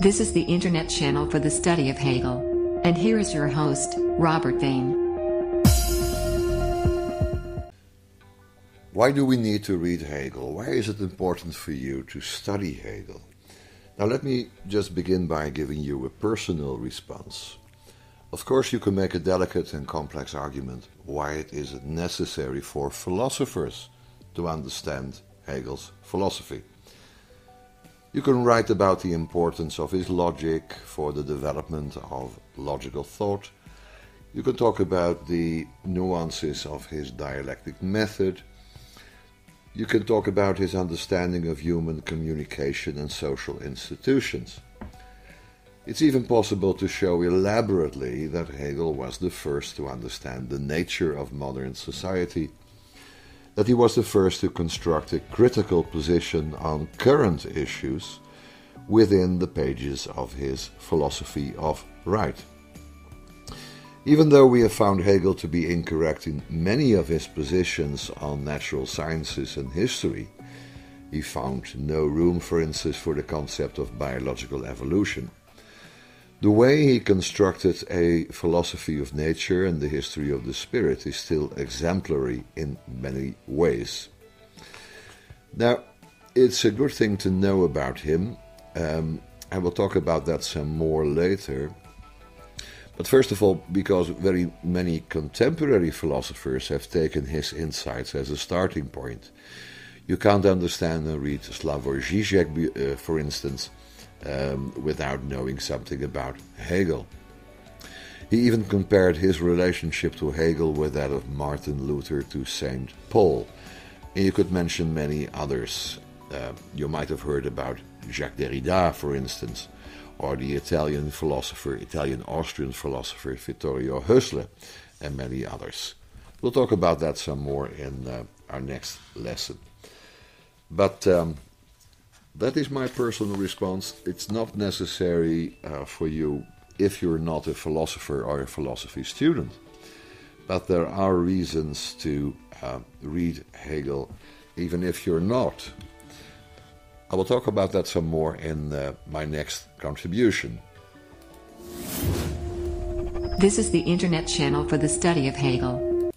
This is the internet channel for the study of Hegel. And here is your host, Robert Vane. Why do we need to read Hegel? Why is it important for you to study Hegel? Now, let me just begin by giving you a personal response. Of course, you can make a delicate and complex argument why it is necessary for philosophers to understand Hegel's philosophy. You can write about the importance of his logic for the development of logical thought. You can talk about the nuances of his dialectic method. You can talk about his understanding of human communication and social institutions. It's even possible to show elaborately that Hegel was the first to understand the nature of modern society that he was the first to construct a critical position on current issues within the pages of his philosophy of right. Even though we have found Hegel to be incorrect in many of his positions on natural sciences and history, he found no room, for instance, for the concept of biological evolution. The way he constructed a philosophy of nature and the history of the spirit is still exemplary in many ways. Now, it's a good thing to know about him. Um, I will talk about that some more later. But first of all, because very many contemporary philosophers have taken his insights as a starting point. You can't understand and read Slavoj Žižek, uh, for instance, um, without knowing something about Hegel. He even compared his relationship to Hegel with that of Martin Luther to St. Paul. And you could mention many others. Uh, you might have heard about Jacques Derrida, for instance, or the Italian philosopher, Italian Austrian philosopher Vittorio Hösle, and many others. We'll talk about that some more in uh, our next lesson. But um, that is my personal response. It's not necessary uh, for you if you're not a philosopher or a philosophy student. But there are reasons to uh, read Hegel, even if you're not. I will talk about that some more in uh, my next contribution. This is the internet channel for the study of Hegel.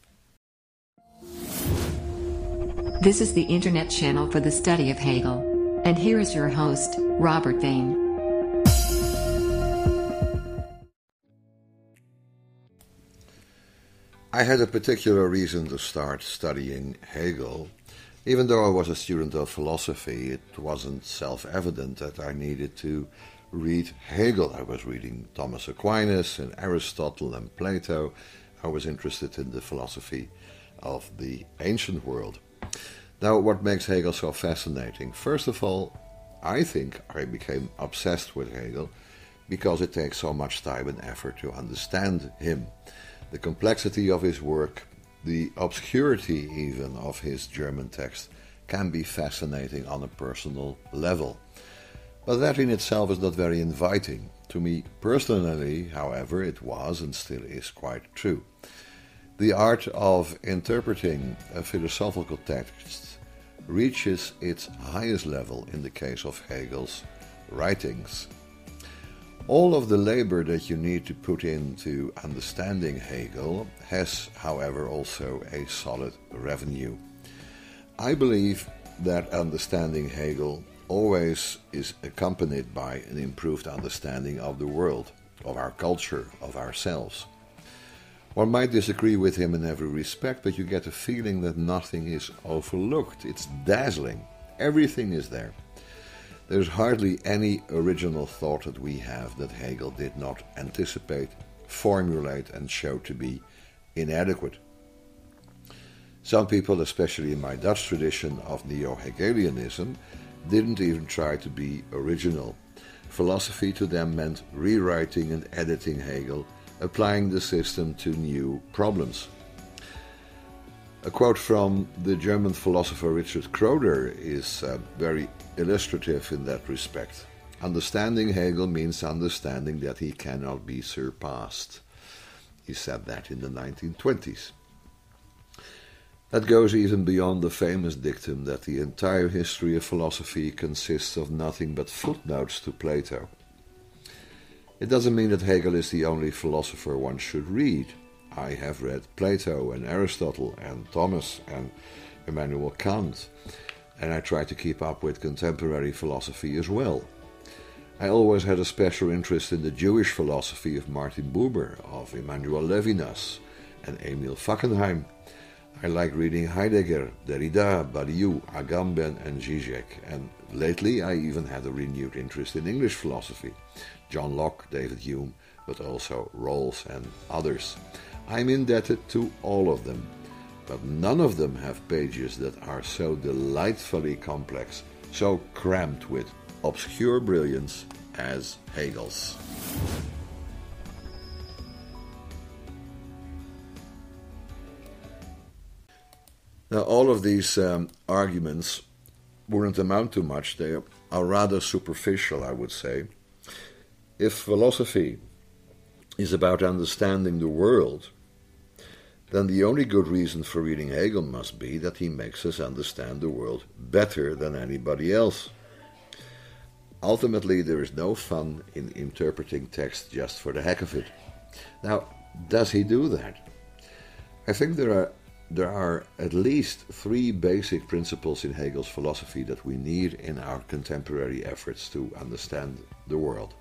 This is the internet channel for the study of Hegel. And here is your host, Robert Vane. I had a particular reason to start studying Hegel. Even though I was a student of philosophy, it wasn't self evident that I needed to read Hegel. I was reading Thomas Aquinas and Aristotle and Plato. I was interested in the philosophy of the ancient world. Now, what makes Hegel so fascinating? First of all, I think I became obsessed with Hegel because it takes so much time and effort to understand him. The complexity of his work, the obscurity even of his German text, can be fascinating on a personal level. But that in itself is not very inviting. To me personally, however, it was and still is quite true. The art of interpreting a philosophical text reaches its highest level in the case of Hegel's writings. All of the labor that you need to put into understanding Hegel has, however, also a solid revenue. I believe that understanding Hegel always is accompanied by an improved understanding of the world, of our culture, of ourselves. One might disagree with him in every respect, but you get a feeling that nothing is overlooked. It's dazzling. Everything is there. There's hardly any original thought that we have that Hegel did not anticipate, formulate, and show to be inadequate. Some people, especially in my Dutch tradition of neo Hegelianism, didn't even try to be original. Philosophy to them meant rewriting and editing Hegel applying the system to new problems. A quote from the German philosopher Richard Kroner is uh, very illustrative in that respect. Understanding Hegel means understanding that he cannot be surpassed. He said that in the 1920s. That goes even beyond the famous dictum that the entire history of philosophy consists of nothing but footnotes to Plato. It doesn't mean that Hegel is the only philosopher one should read. I have read Plato and Aristotle and Thomas and Immanuel Kant, and I try to keep up with contemporary philosophy as well. I always had a special interest in the Jewish philosophy of Martin Buber, of Emmanuel Levinas, and Emil Fackenheim. I like reading Heidegger, Derrida, Badiou, Agamben, and Zizek, and lately I even had a renewed interest in English philosophy, John Locke, David Hume, but also Rawls and others. I'm indebted to all of them, but none of them have pages that are so delightfully complex, so crammed with obscure brilliance as Hegel's. Now, all of these um, arguments wouldn't amount to much. They are rather superficial, I would say. If philosophy is about understanding the world, then the only good reason for reading Hegel must be that he makes us understand the world better than anybody else. Ultimately, there is no fun in interpreting text just for the heck of it. Now, does he do that? I think there are there are at least three basic principles in Hegel's philosophy that we need in our contemporary efforts to understand the world.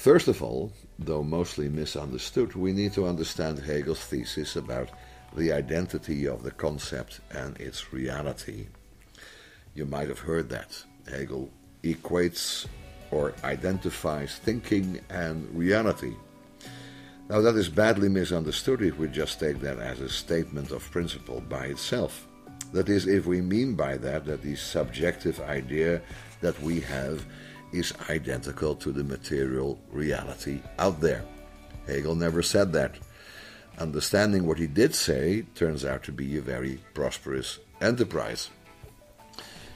First of all, though mostly misunderstood, we need to understand Hegel's thesis about the identity of the concept and its reality. You might have heard that. Hegel equates or identifies thinking and reality. Now, that is badly misunderstood if we just take that as a statement of principle by itself. That is, if we mean by that that the subjective idea that we have is identical to the material reality out there. Hegel never said that. Understanding what he did say turns out to be a very prosperous enterprise.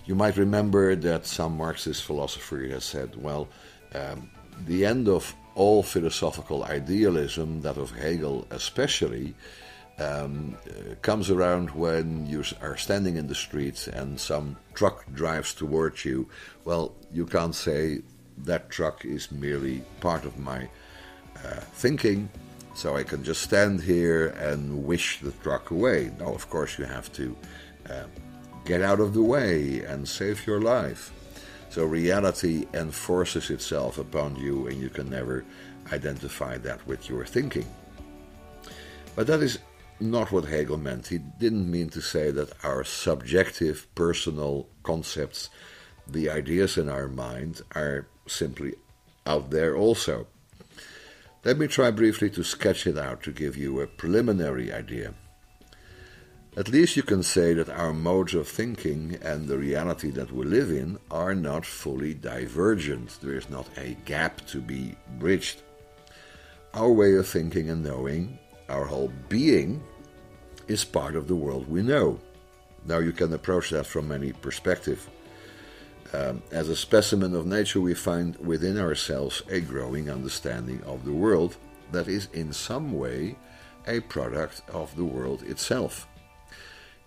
You might remember that some Marxist philosopher has said, well, um, the end of all philosophical idealism, that of Hegel especially, um, comes around when you are standing in the street and some truck drives towards you. Well, you can't say that truck is merely part of my uh, thinking, so I can just stand here and wish the truck away. No, of course, you have to uh, get out of the way and save your life. So reality enforces itself upon you, and you can never identify that with your thinking. But that is not what Hegel meant. He didn't mean to say that our subjective, personal concepts, the ideas in our mind, are simply out there also. Let me try briefly to sketch it out to give you a preliminary idea. At least you can say that our modes of thinking and the reality that we live in are not fully divergent. There is not a gap to be bridged. Our way of thinking and knowing our whole being is part of the world we know. Now you can approach that from many perspectives. Um, as a specimen of nature, we find within ourselves a growing understanding of the world that is in some way a product of the world itself.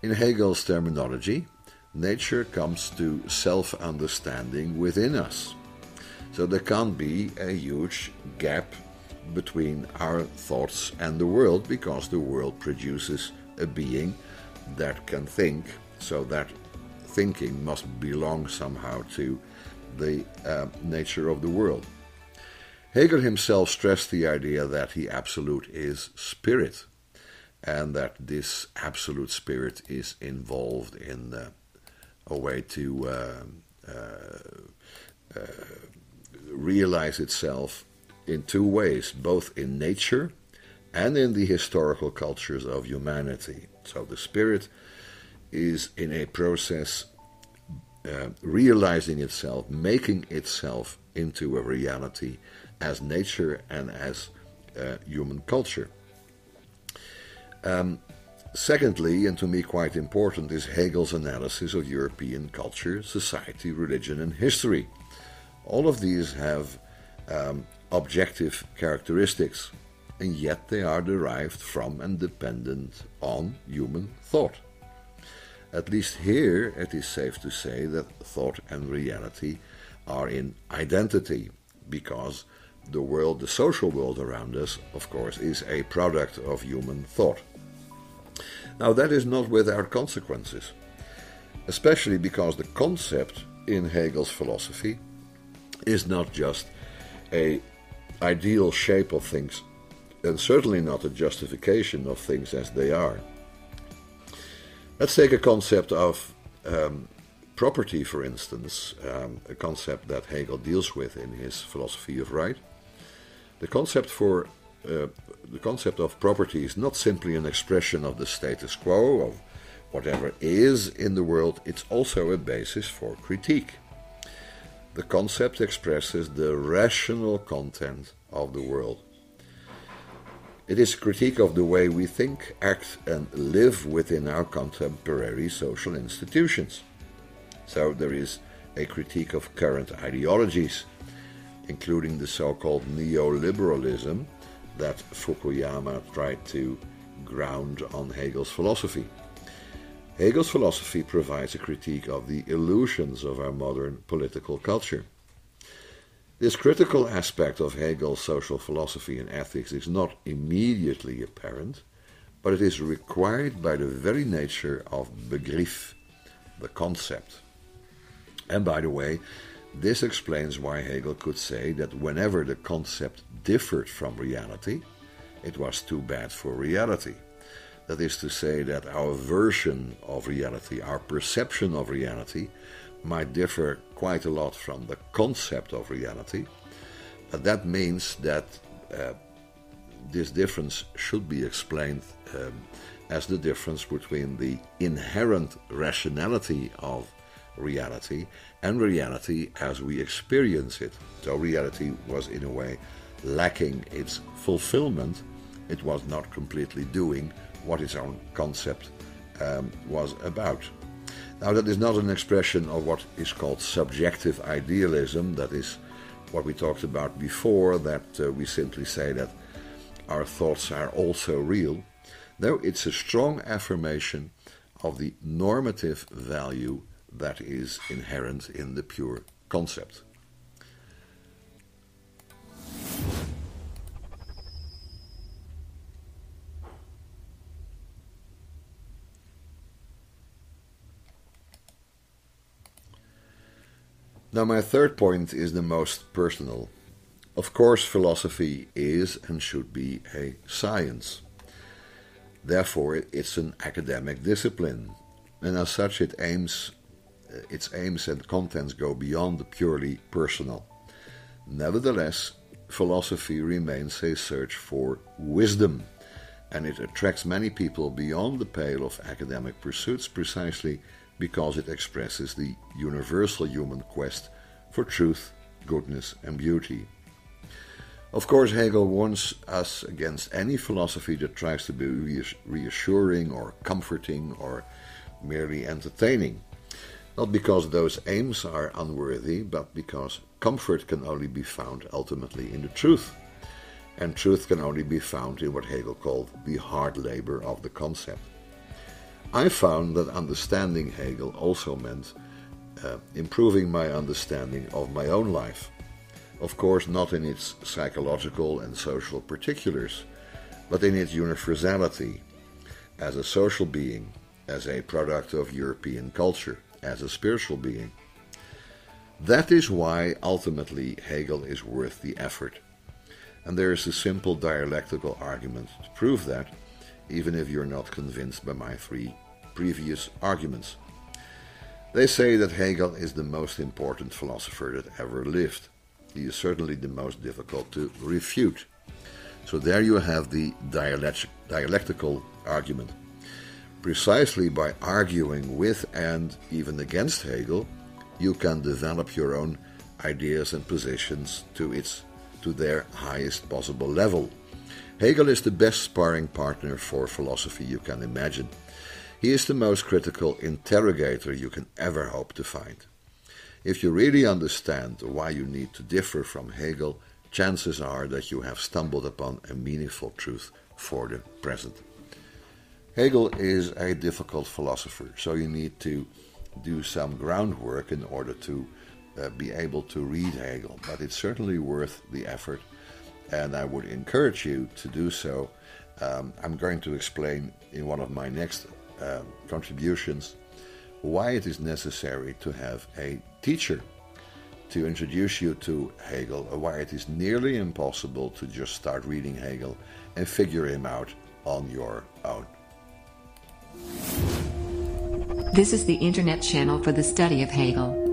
In Hegel's terminology, nature comes to self understanding within us. So there can't be a huge gap between our thoughts and the world because the world produces a being that can think, so that thinking must belong somehow to the uh, nature of the world. Hegel himself stressed the idea that the absolute is spirit, and that this absolute spirit is involved in uh, a way to uh, uh, uh realize itself in two ways, both in nature and in the historical cultures of humanity. So the spirit is in a process uh, realizing itself, making itself into a reality as nature and as uh, human culture. Um, secondly, and to me quite important, is Hegel's analysis of European culture, society, religion, and history. All of these have um, objective characteristics, and yet they are derived from and dependent on human thought. At least here it is safe to say that thought and reality are in identity, because the world, the social world around us, of course, is a product of human thought. Now, that is not without consequences, especially because the concept in Hegel's philosophy is not just a ideal shape of things, and certainly not a justification of things as they are. Let's take a concept of um, property, for instance, um, a concept that Hegel deals with in his philosophy of right. The concept for uh, the concept of property is not simply an expression of the status quo of whatever is in the world, it's also a basis for critique. The concept expresses the rational content of the world. It is a critique of the way we think, act, and live within our contemporary social institutions. So there is a critique of current ideologies, including the so called neoliberalism that Fukuyama tried to ground on Hegel's philosophy. Hegel's philosophy provides a critique of the illusions of our modern political culture. This critical aspect of Hegel's social philosophy and ethics is not immediately apparent, but it is required by the very nature of Begriff, the concept. And by the way, this explains why Hegel could say that whenever the concept differed from reality, it was too bad for reality. That is to say, that our version of reality, our perception of reality, might differ quite a lot from the concept of reality. But that means that uh, this difference should be explained um, as the difference between the inherent rationality of reality and reality as we experience it. So, reality was in a way lacking its fulfillment, it was not completely doing what its own concept um, was about. Now, that is not an expression of what is called subjective idealism, that is what we talked about before, that uh, we simply say that our thoughts are also real. No, it's a strong affirmation of the normative value that is inherent in the pure concept. Now, my third point is the most personal. Of course, philosophy is and should be a science. Therefore, it's an academic discipline, and as such, it aims, uh, its aims and contents go beyond the purely personal. Nevertheless, philosophy remains a search for wisdom, and it attracts many people beyond the pale of academic pursuits precisely because it expresses the universal human quest for truth, goodness, and beauty. Of course, Hegel warns us against any philosophy that tries to be reassuring or comforting or merely entertaining. Not because those aims are unworthy, but because comfort can only be found ultimately in the truth. And truth can only be found in what Hegel called the hard labor of the concept. I found that understanding Hegel also meant uh, improving my understanding of my own life. Of course, not in its psychological and social particulars, but in its universality as a social being, as a product of European culture, as a spiritual being. That is why ultimately Hegel is worth the effort. And there is a simple dialectical argument to prove that even if you're not convinced by my three previous arguments. They say that Hegel is the most important philosopher that ever lived. He is certainly the most difficult to refute. So there you have the dialect dialectical argument. Precisely by arguing with and even against Hegel, you can develop your own ideas and positions to its to their highest possible level. Hegel is the best sparring partner for philosophy you can imagine. He is the most critical interrogator you can ever hope to find. If you really understand why you need to differ from Hegel, chances are that you have stumbled upon a meaningful truth for the present. Hegel is a difficult philosopher, so you need to do some groundwork in order to uh, be able to read Hegel, but it's certainly worth the effort, and I would encourage you to do so. Um, I'm going to explain in one of my next uh, contributions why it is necessary to have a teacher to introduce you to Hegel, or why it is nearly impossible to just start reading Hegel and figure him out on your own. This is the internet channel for the study of Hegel.